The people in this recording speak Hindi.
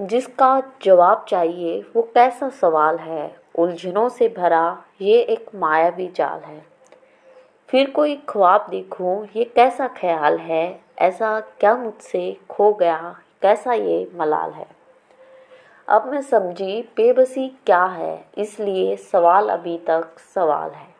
जिसका जवाब चाहिए, वो कैसा सवाल है? उलझनों से भरा ये एक मायावी जाल है। फिर कोई ख्वाब देखूँ, ये कैसा ख्याल है? ऐसा क्या मुझसे खो गया? कैसा ये मलाल है? अब मैं समझी, बेबसी क्या है? इसलिए सवाल अभी तक सवाल है।